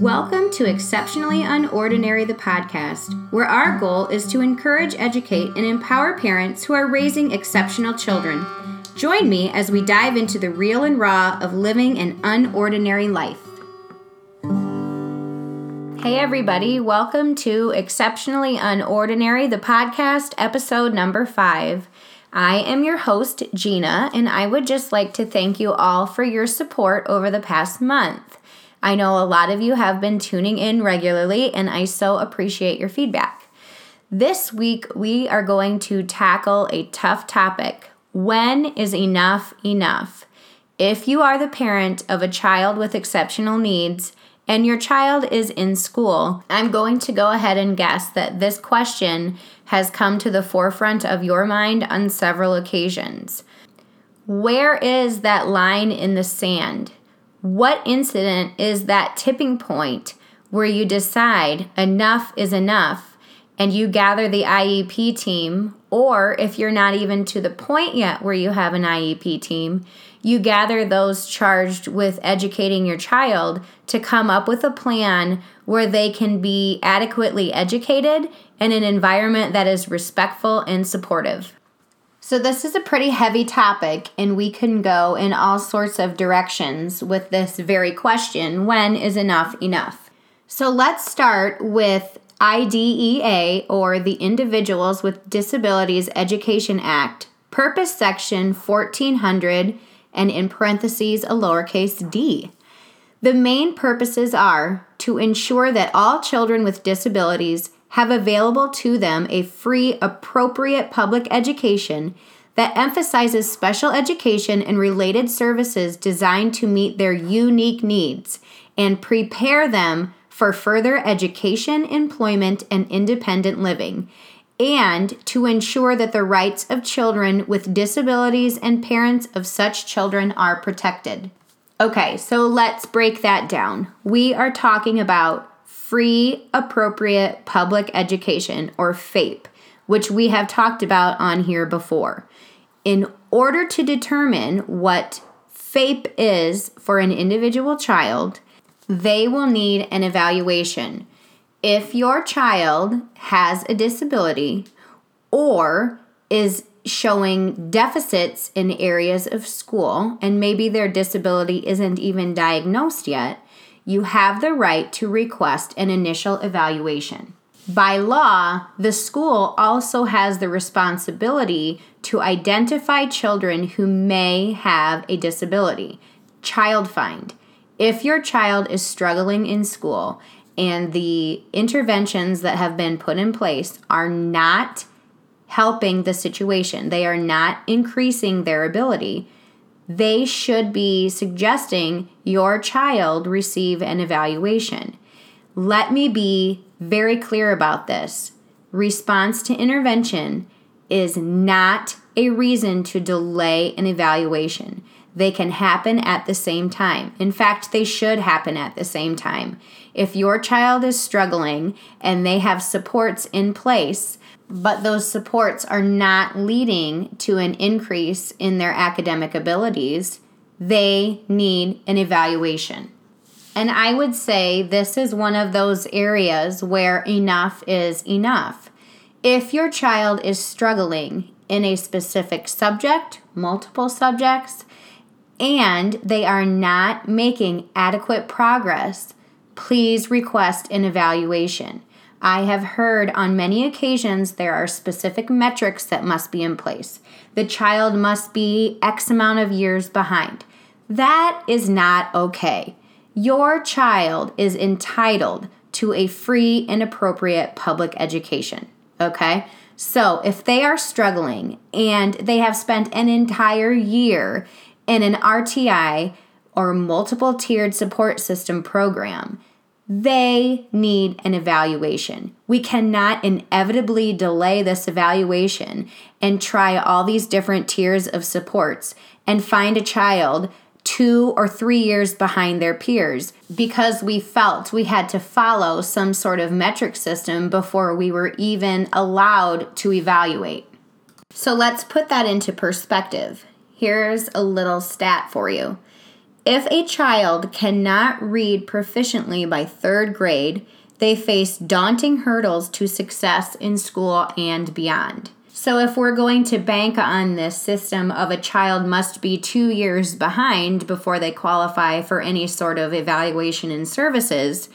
Welcome to Exceptionally Unordinary, the podcast, where our goal is to encourage, educate, and empower parents who are raising exceptional children. Join me as we dive into the real and raw of living an unordinary life. Hey, everybody, welcome to Exceptionally Unordinary, the podcast, episode number five. I am your host, Gina, and I would just like to thank you all for your support over the past month. I know a lot of you have been tuning in regularly, and I so appreciate your feedback. This week, we are going to tackle a tough topic when is enough enough? If you are the parent of a child with exceptional needs, and your child is in school, I'm going to go ahead and guess that this question has come to the forefront of your mind on several occasions. Where is that line in the sand? What incident is that tipping point where you decide enough is enough and you gather the IEP team, or if you're not even to the point yet where you have an IEP team, you gather those charged with educating your child to come up with a plan where they can be adequately educated in an environment that is respectful and supportive. So, this is a pretty heavy topic, and we can go in all sorts of directions with this very question when is enough enough? So, let's start with IDEA, or the Individuals with Disabilities Education Act, Purpose Section 1400, and in parentheses, a lowercase d. The main purposes are to ensure that all children with disabilities have available to them a free, appropriate public education that emphasizes special education and related services designed to meet their unique needs and prepare them for further education, employment, and independent living, and to ensure that the rights of children with disabilities and parents of such children are protected. Okay, so let's break that down. We are talking about free, appropriate public education, or FAPE, which we have talked about on here before. In order to determine what FAPE is for an individual child, they will need an evaluation. If your child has a disability or is showing deficits in areas of school, and maybe their disability isn't even diagnosed yet, you have the right to request an initial evaluation. By law, the school also has the responsibility to identify children who may have a disability. Child find. If your child is struggling in school and the interventions that have been put in place are not helping the situation, they are not increasing their ability, they should be suggesting your child receive an evaluation. Let me be very clear about this. Response to intervention is not a reason to delay an evaluation. They can happen at the same time. In fact, they should happen at the same time. If your child is struggling and they have supports in place, but those supports are not leading to an increase in their academic abilities, they need an evaluation. And I would say this is one of those areas where enough is enough. If your child is struggling in a specific subject, multiple subjects, and they are not making adequate progress, please request an evaluation. I have heard on many occasions there are specific metrics that must be in place. The child must be X amount of years behind. That is not okay. Your child is entitled to a free and appropriate public education. Okay? So if they are struggling and they have spent an entire year in an RTI or multiple tiered support system program, they need an evaluation. We cannot inevitably delay this evaluation and try all these different tiers of supports and find a child two or three years behind their peers because we felt we had to follow some sort of metric system before we were even allowed to evaluate. So let's put that into perspective. Here's a little stat for you If a child cannot read proficiently by third grade, they face daunting hurdles to success in school and beyond. So, if we're going to bank on this system of a child must be two years behind before they qualify for any sort of evaluation and services,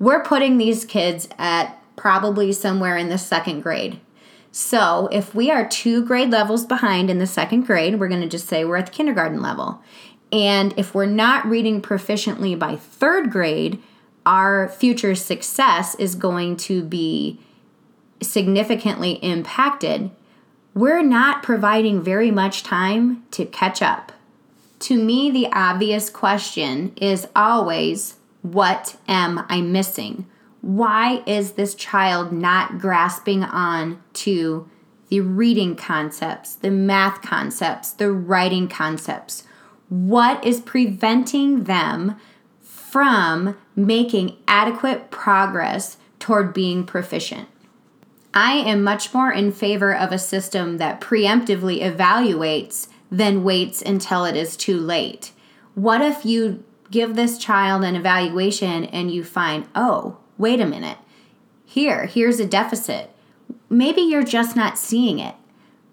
we're putting these kids at probably somewhere in the second grade. So, if we are two grade levels behind in the second grade, we're going to just say we're at the kindergarten level. And if we're not reading proficiently by third grade, our future success is going to be significantly impacted, we're not providing very much time to catch up. To me, the obvious question is always what am I missing? Why is this child not grasping on to the reading concepts, the math concepts, the writing concepts? What is preventing them from making adequate progress toward being proficient? I am much more in favor of a system that preemptively evaluates than waits until it is too late. What if you give this child an evaluation and you find, oh, wait a minute, here, here's a deficit? Maybe you're just not seeing it.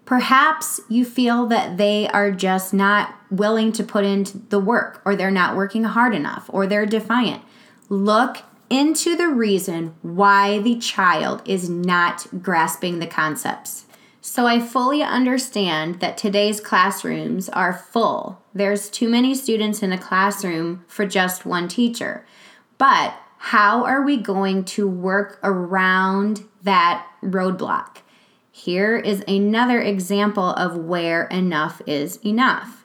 Perhaps you feel that they are just not willing to put in the work, or they're not working hard enough, or they're defiant. Look into the reason why the child is not grasping the concepts. So I fully understand that today's classrooms are full. There's too many students in a classroom for just one teacher. But how are we going to work around that roadblock? Here is another example of where enough is enough.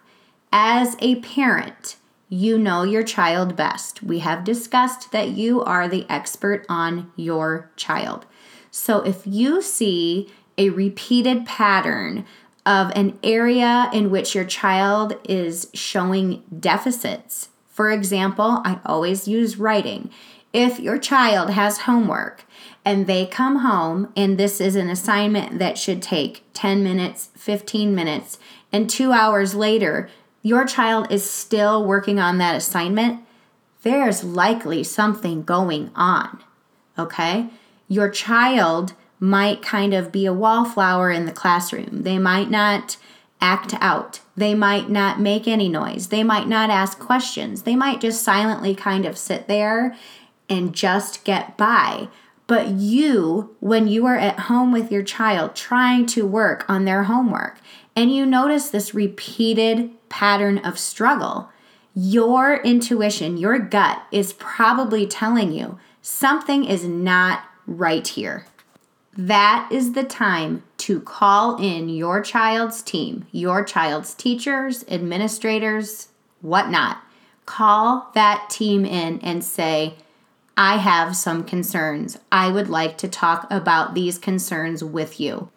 As a parent, you know your child best. We have discussed that you are the expert on your child. So if you see a repeated pattern of an area in which your child is showing deficits, for example, I always use writing. If your child has homework and they come home and this is an assignment that should take 10 minutes, 15 minutes, and two hours later, your child is still working on that assignment, there's likely something going on. Okay? Your child might kind of be a wallflower in the classroom. They might not act out. They might not make any noise. They might not ask questions. They might just silently kind of sit there and just get by. But you, when you are at home with your child trying to work on their homework, and you notice this repeated pattern of struggle, your intuition, your gut is probably telling you something is not right here. That is the time to call in your child's team, your child's teachers, administrators, whatnot. Call that team in and say, I have some concerns. I would like to talk about these concerns with you.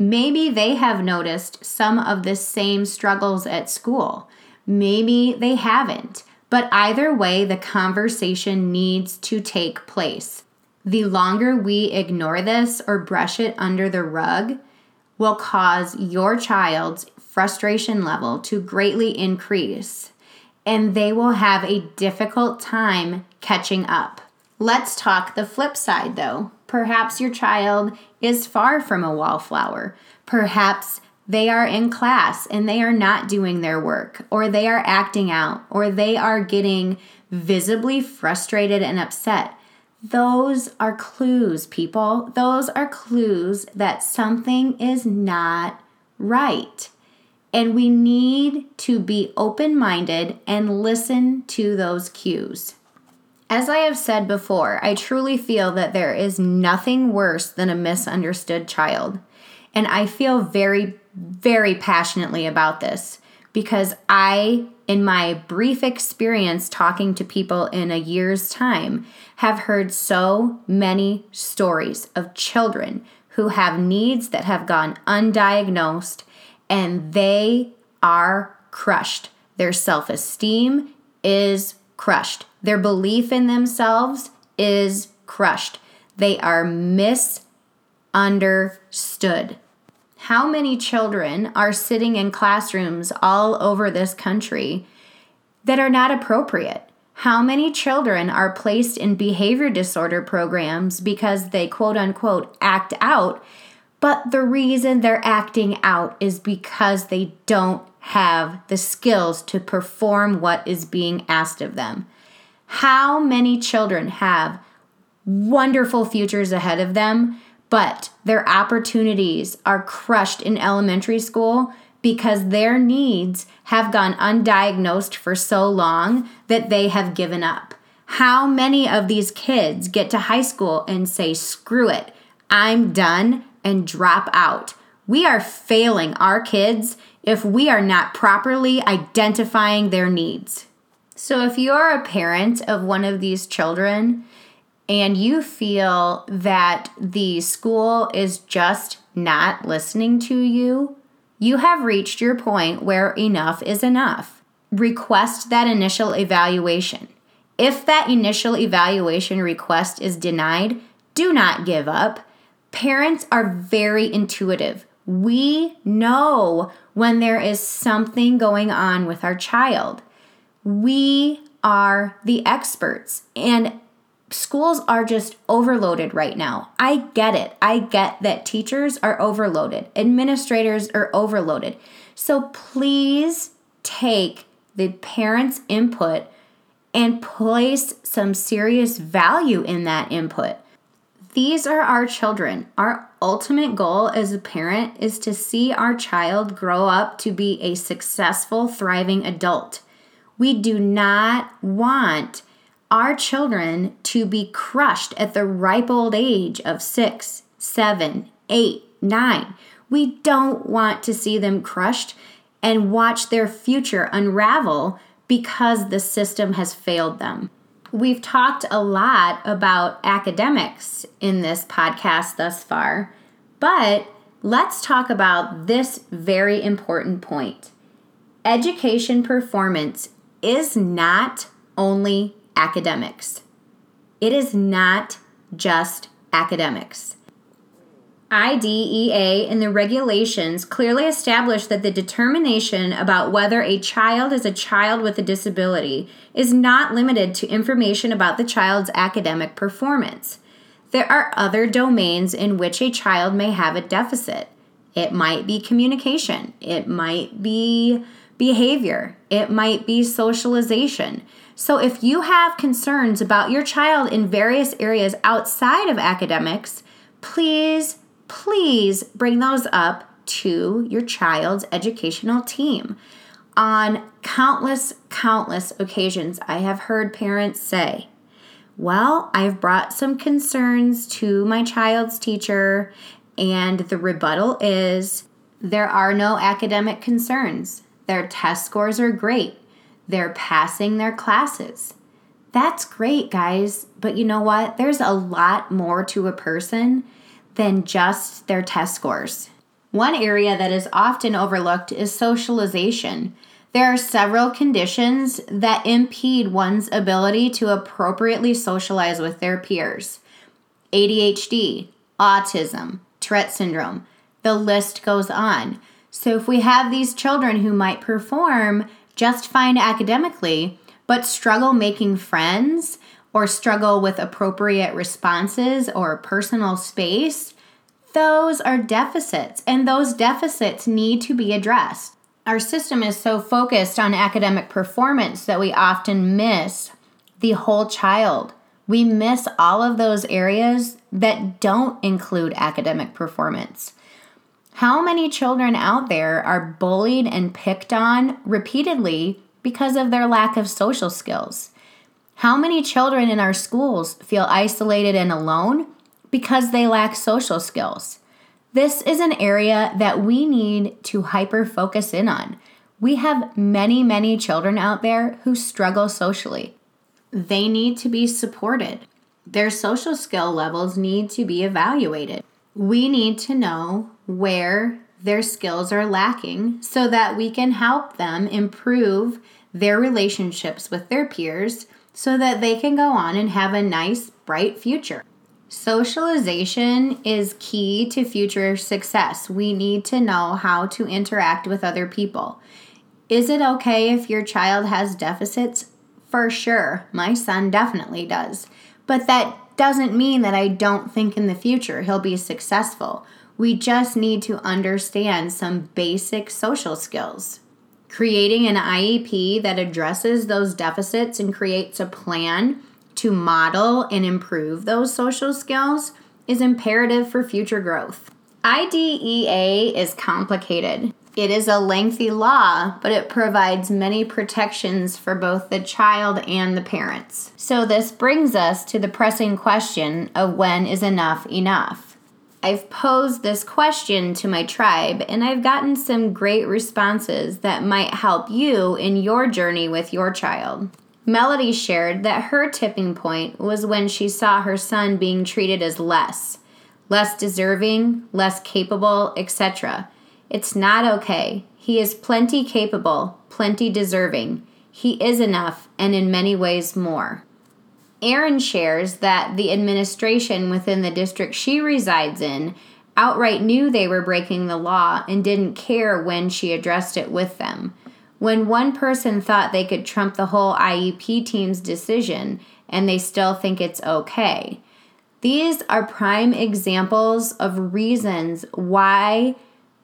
Maybe they have noticed some of the same struggles at school. Maybe they haven't. But either way, the conversation needs to take place. The longer we ignore this or brush it under the rug will cause your child's frustration level to greatly increase, and they will have a difficult time catching up. Let's talk the flip side though. Perhaps your child is far from a wallflower. Perhaps they are in class and they are not doing their work, or they are acting out, or they are getting visibly frustrated and upset. Those are clues, people. Those are clues that something is not right. And we need to be open minded and listen to those cues. As I have said before, I truly feel that there is nothing worse than a misunderstood child. And I feel very, very passionately about this because I, in my brief experience talking to people in a year's time, have heard so many stories of children who have needs that have gone undiagnosed and they are crushed. Their self esteem is crushed. Their belief in themselves is crushed. They are misunderstood. How many children are sitting in classrooms all over this country that are not appropriate. How many children are placed in behavior disorder programs because they quote unquote act out, but the reason they're acting out is because they don't have the skills to perform what is being asked of them? How many children have wonderful futures ahead of them, but their opportunities are crushed in elementary school because their needs have gone undiagnosed for so long that they have given up. How many of these kids get to high school and say, screw it, I'm done, and drop out? We are failing our kids if we are not properly identifying their needs. So, if you are a parent of one of these children and you feel that the school is just not listening to you, you have reached your point where enough is enough. Request that initial evaluation. If that initial evaluation request is denied, do not give up. Parents are very intuitive. We know when there is something going on with our child. We are the experts. And schools are just overloaded right now. I get it. I get that teachers are overloaded, administrators are overloaded. So please take the parents' input and place some serious value in that input. These are our children. Our ultimate goal as a parent is to see our child grow up to be a successful, thriving adult. We do not want our children to be crushed at the ripe old age of six, seven, eight, nine. We don't want to see them crushed and watch their future unravel because the system has failed them. We've talked a lot about academics in this podcast thus far, but let's talk about this very important point. Education performance is not only academics. It is not just academics. IDEA and the regulations clearly establish that the determination about whether a child is a child with a disability is not limited to information about the child's academic performance. There are other domains in which a child may have a deficit. It might be communication, it might be behavior, it might be socialization. So, if you have concerns about your child in various areas outside of academics, please, please bring those up to your child's educational team. On countless, countless occasions, I have heard parents say, Well, I've brought some concerns to my child's teacher, and the rebuttal is, There are no academic concerns. Their test scores are great. They're passing their classes. That's great, guys. But you know what? There's a lot more to a person than just their test scores. One area that is often overlooked is socialization. There are several conditions that impede one's ability to appropriately socialize with their peers ADHD, autism, Tourette syndrome. The list goes on. So, if we have these children who might perform just fine academically, but struggle making friends or struggle with appropriate responses or personal space, those are deficits, and those deficits need to be addressed. Our system is so focused on academic performance that we often miss the whole child. We miss all of those areas that don't include academic performance. How many children out there are bullied and picked on repeatedly because of their lack of social skills? How many children in our schools feel isolated and alone because they lack social skills? This is an area that we need to hyper focus in on. We have many, many children out there who struggle socially. They need to be supported. Their social skill levels need to be evaluated. We need to know where their skills are lacking so that we can help them improve their relationships with their peers so that they can go on and have a nice, bright future. Socialization is key to future success. We need to know how to interact with other people. Is it okay if your child has deficits? For sure. My son definitely does. But that doesn't mean that I don't think in the future he'll be successful. We just need to understand some basic social skills. Creating an IEP that addresses those deficits and creates a plan to model and improve those social skills is imperative for future growth. IDEA is complicated. It is a lengthy law, but it provides many protections for both the child and the parents. So, this brings us to the pressing question of when is enough enough? I've posed this question to my tribe and I've gotten some great responses that might help you in your journey with your child. Melody shared that her tipping point was when she saw her son being treated as less, less deserving, less capable, etc. It's not okay. He is plenty capable, plenty deserving. He is enough, and in many ways more. Erin shares that the administration within the district she resides in outright knew they were breaking the law and didn't care when she addressed it with them. When one person thought they could trump the whole IEP team's decision and they still think it's okay. These are prime examples of reasons why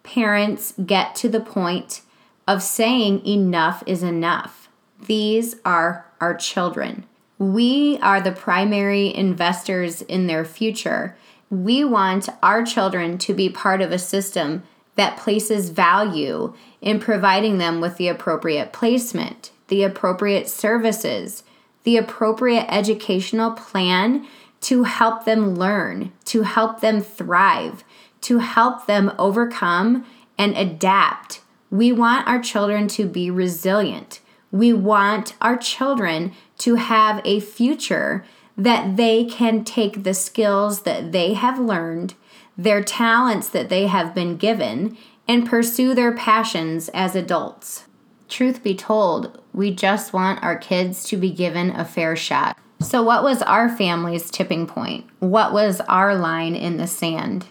parents get to the point of saying enough is enough. These are our children. We are the primary investors in their future. We want our children to be part of a system that places value in providing them with the appropriate placement, the appropriate services, the appropriate educational plan to help them learn, to help them thrive, to help them overcome and adapt. We want our children to be resilient. We want our children to have a future that they can take the skills that they have learned, their talents that they have been given, and pursue their passions as adults. Truth be told, we just want our kids to be given a fair shot. So, what was our family's tipping point? What was our line in the sand?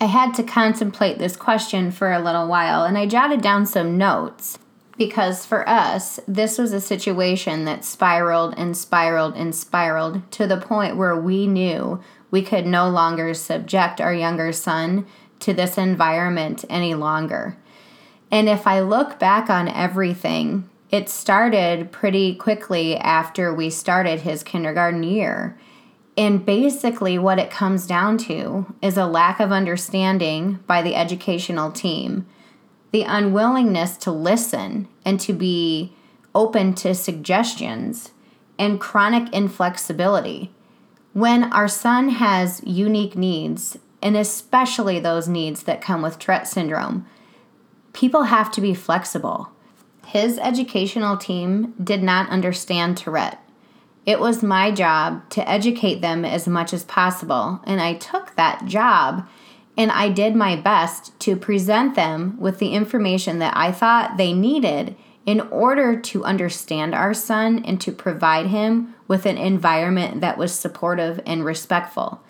I had to contemplate this question for a little while and I jotted down some notes because for us, this was a situation that spiraled and spiraled and spiraled to the point where we knew we could no longer subject our younger son to this environment any longer. And if I look back on everything, it started pretty quickly after we started his kindergarten year. And basically, what it comes down to is a lack of understanding by the educational team, the unwillingness to listen and to be open to suggestions, and chronic inflexibility. When our son has unique needs, and especially those needs that come with Tourette syndrome, people have to be flexible. His educational team did not understand Tourette it was my job to educate them as much as possible, and I took that job and I did my best to present them with the information that I thought they needed in order to understand our son and to provide him with an environment that was supportive and respectful.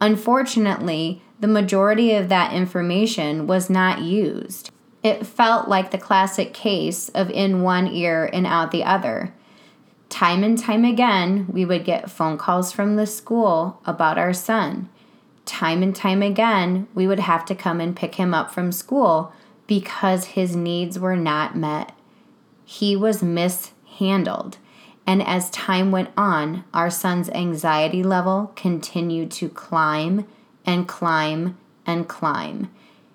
Unfortunately, the majority of that information was not used. It felt like the classic case of in one ear and out the other time and time again, we would get phone calls from the school about our son. Time and time again, we would have to come and pick him up from school because his needs were not met. He was mishandled. And as time went on, our son's anxiety level continued to climb and climb and climb.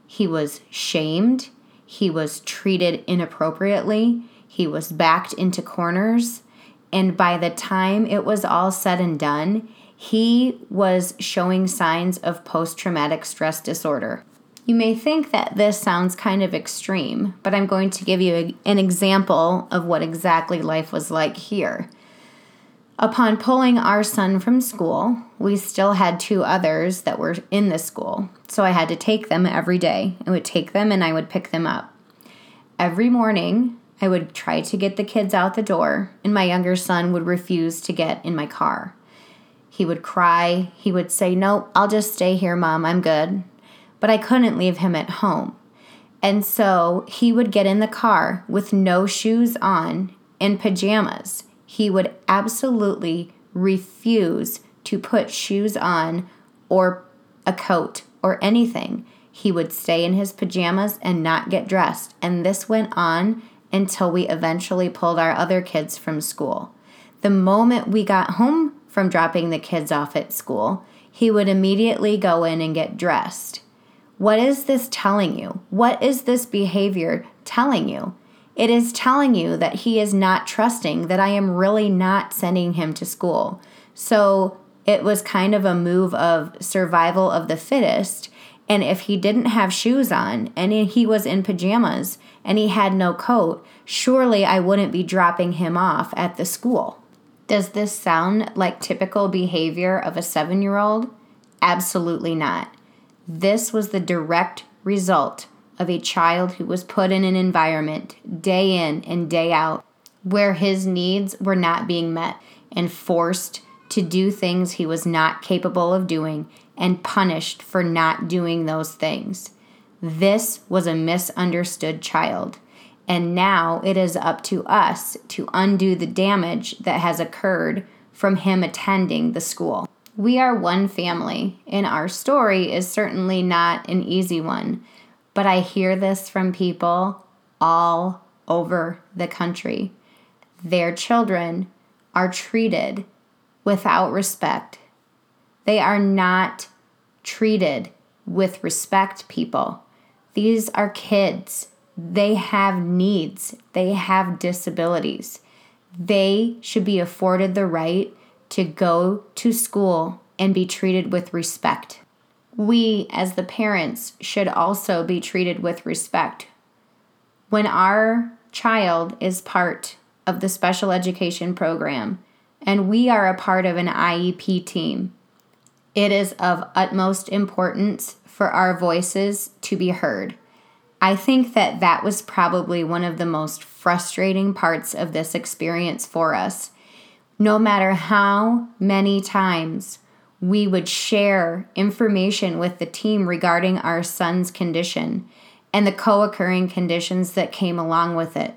He was shamed. He was treated inappropriately. He was backed into corners. And by the time it was all said and done, he was showing signs of post traumatic stress disorder. You may think that this sounds kind of extreme, but I'm going to give you a, an example of what exactly life was like here. Upon pulling our son from school, we still had two others that were in the school, so I had to take them every day. I would take them and I would pick them up. Every morning, I would try to get the kids out the door, and my younger son would refuse to get in my car. He would cry. He would say, Nope, I'll just stay here, Mom. I'm good. But I couldn't leave him at home. And so he would get in the car with no shoes on in pajamas. He would absolutely refuse to put shoes on or a coat or anything. He would stay in his pajamas and not get dressed. And this went on until we eventually pulled our other kids from school. The moment we got home from dropping the kids off at school, he would immediately go in and get dressed. What is this telling you? What is this behavior telling you? It is telling you that he is not trusting that I am really not sending him to school. So it was kind of a move of survival of the fittest. And if he didn't have shoes on and he was in pajamas and he had no coat, surely I wouldn't be dropping him off at the school. Does this sound like typical behavior of a seven year old? Absolutely not. This was the direct result of a child who was put in an environment day in and day out where his needs were not being met and forced to do things he was not capable of doing and punished for not doing those things. This was a misunderstood child. And now it is up to us to undo the damage that has occurred from him attending the school. We are one family, and our story is certainly not an easy one, but I hear this from people all over the country. Their children are treated without respect. They are not treated with respect, people. These are kids they have needs, they have disabilities. They should be afforded the right to go to school and be treated with respect. We, as the parents, should also be treated with respect. When our child is part of the special education program and we are a part of an IEP team, it is of utmost importance for our voices to be heard. I think that that was probably one of the most frustrating parts of this experience for us. No matter how many times we would share information with the team regarding our son's condition and the co occurring conditions that came along with it,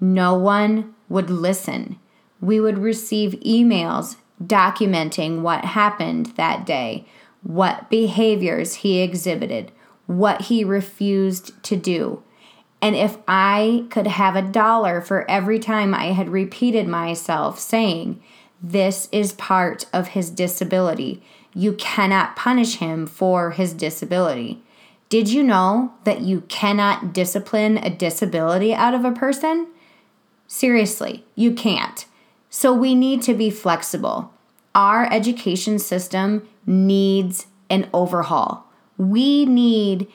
no one would listen. We would receive emails documenting what happened that day, what behaviors he exhibited, what he refused to do. And if I could have a dollar for every time I had repeated myself saying, This is part of his disability, you cannot punish him for his disability. Did you know that you cannot discipline a disability out of a person? Seriously, you can't. So we need to be flexible. Our education system needs an overhaul we need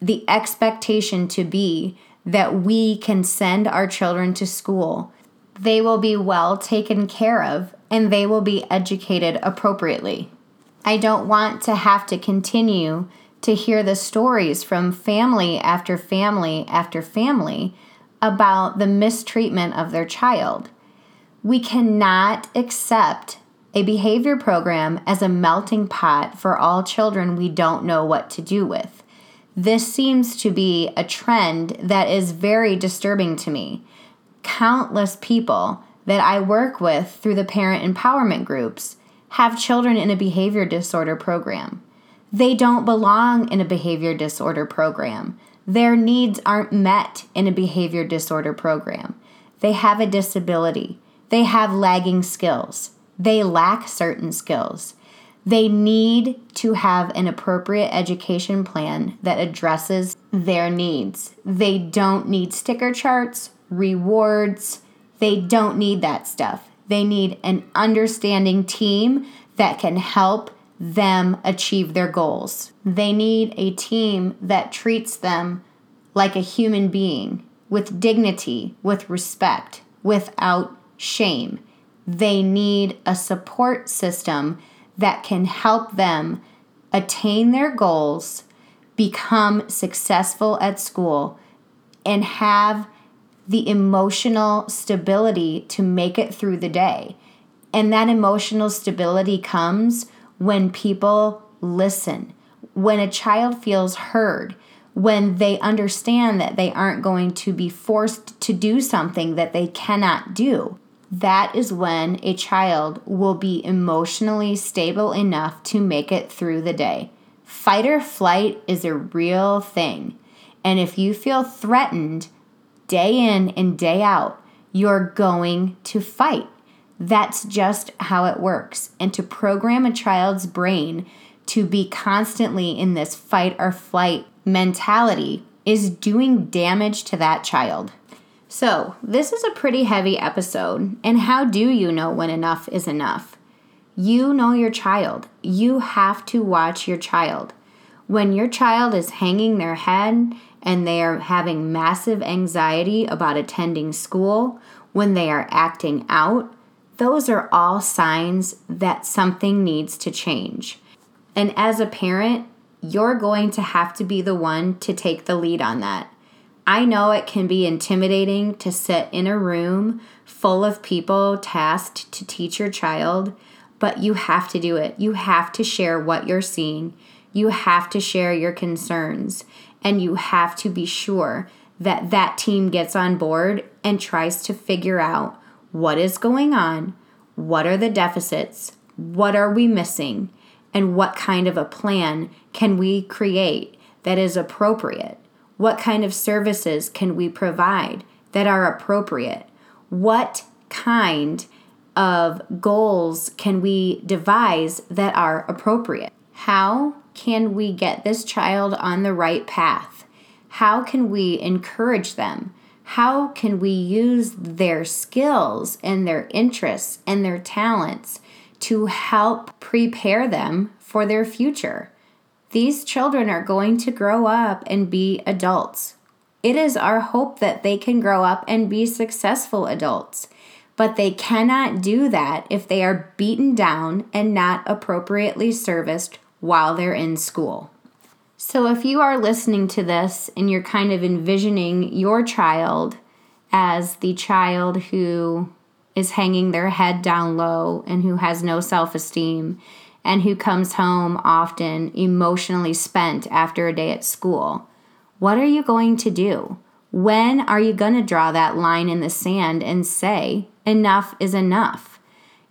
the expectation to be that we can send our children to school. They will be well taken care of and they will be educated appropriately. I don't want to have to continue to hear the stories from family after family after family about the mistreatment of their child. We cannot accept a behavior program as a melting pot for all children we don't know what to do with. This seems to be a trend that is very disturbing to me. Countless people that I work with through the parent empowerment groups have children in a behavior disorder program. They don't belong in a behavior disorder program. Their needs aren't met in a behavior disorder program. They have a disability. They have lagging skills they lack certain skills. They need to have an appropriate education plan that addresses their needs. They don't need sticker charts, rewards. They don't need that stuff. They need an understanding team that can help them achieve their goals. They need a team that treats them like a human being with dignity, with respect, without shame. They need a support system that can help them attain their goals, become successful at school, and have the emotional stability to make it through the day. And that emotional stability comes when people listen, when a child feels heard, when they understand that they aren't going to be forced to do something that they cannot do. That is when a child will be emotionally stable enough to make it through the day. Fight or flight is a real thing. And if you feel threatened day in and day out, you're going to fight. That's just how it works. And to program a child's brain to be constantly in this fight or flight mentality is doing damage to that child. So, this is a pretty heavy episode. And how do you know when enough is enough? You know your child. You have to watch your child. When your child is hanging their head and they are having massive anxiety about attending school, when they are acting out, those are all signs that something needs to change. And as a parent, you're going to have to be the one to take the lead on that. I know it can be intimidating to sit in a room full of people tasked to teach your child, but you have to do it. You have to share what you're seeing. You have to share your concerns, and you have to be sure that that team gets on board and tries to figure out what is going on, what are the deficits, what are we missing, and what kind of a plan can we create that is appropriate? What kind of services can we provide that are appropriate? What kind of goals can we devise that are appropriate? How can we get this child on the right path? How can we encourage them? How can we use their skills and their interests and their talents to help prepare them for their future. These children are going to grow up and be adults. It is our hope that they can grow up and be successful adults, but they cannot do that if they are beaten down and not appropriately serviced while they're in school. So, if you are listening to this and you're kind of envisioning your child as the child who is hanging their head down low and who has no self esteem and who comes home often emotionally spent after a day at school. What are you going to do? When are you going to draw that line in the sand and say, enough is enough?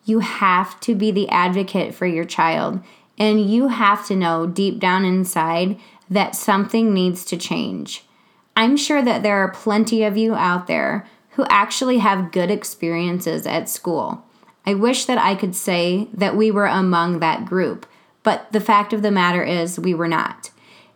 You have to be the advocate for your child, and you have to know deep down inside that something needs to change. I'm sure that there are plenty of you out there who actually have good experiences at school. I wish that I could say that we were among that group, but the fact of the matter is we were not.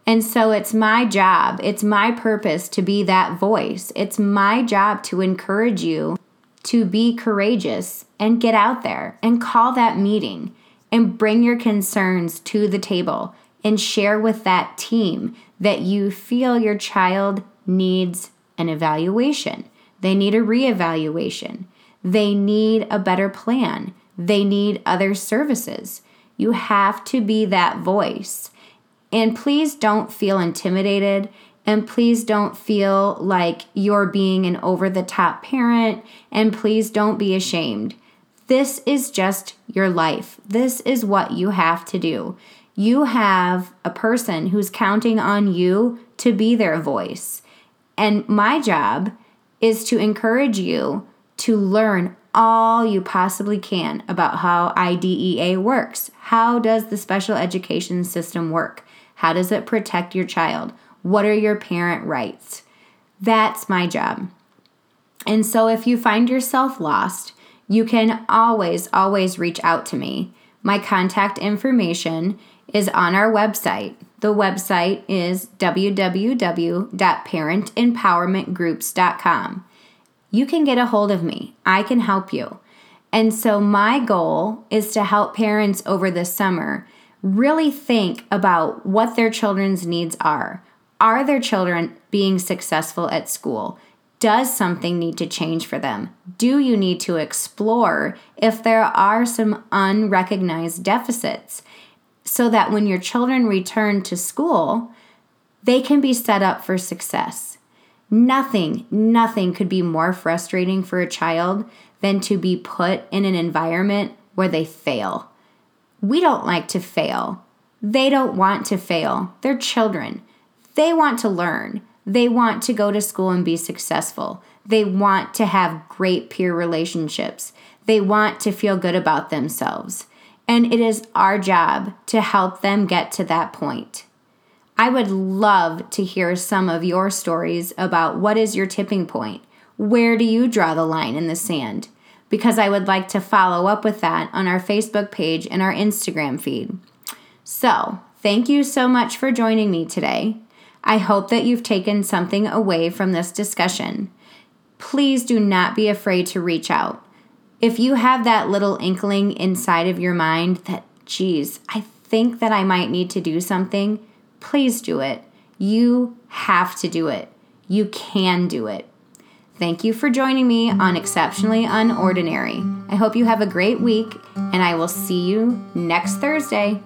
And so it's my job, it's my purpose to be that voice. It's my job to encourage you to be courageous and get out there and call that meeting and bring your concerns to the table and share with that team that you feel your child needs an evaluation. They need a reevaluation. They need a better plan. They need other services. You have to be that voice. And please don't feel intimidated. And please don't feel like you're being an over the top parent. And please don't be ashamed. This is just your life. This is what you have to do. You have a person who's counting on you to be their voice. And my job is to encourage you to learn all you possibly can about how IDEA works. How does the special education system work? How does it protect your child? What are your parent rights? That's my job. And so if you find yourself lost, you can always, always reach out to me. My contact information is on our website. The website is www.parentempowermentgroups.com. You can get a hold of me, I can help you. And so, my goal is to help parents over the summer really think about what their children's needs are. Are their children being successful at school? Does something need to change for them? Do you need to explore if there are some unrecognized deficits? so that when your children return to school, they can be set up for success. Nothing, nothing could be more frustrating for a child than to be put in an environment where they fail. We don't like to fail. They don't want to fail. They're children. They want to learn. They want to go to school and be successful. They want to have great peer relationships. They want to feel good about themselves. And it is our job to help them get to that point. I would love to hear some of your stories about what is your tipping point? Where do you draw the line in the sand? Because I would like to follow up with that on our Facebook page and our Instagram feed. So, thank you so much for joining me today. I hope that you've taken something away from this discussion. Please do not be afraid to reach out. If you have that little inkling inside of your mind that, geez, I think that I might need to do something, please do it. You have to do it. You can do it. Thank you for joining me on Exceptionally Unordinary. I hope you have a great week, and I will see you next Thursday.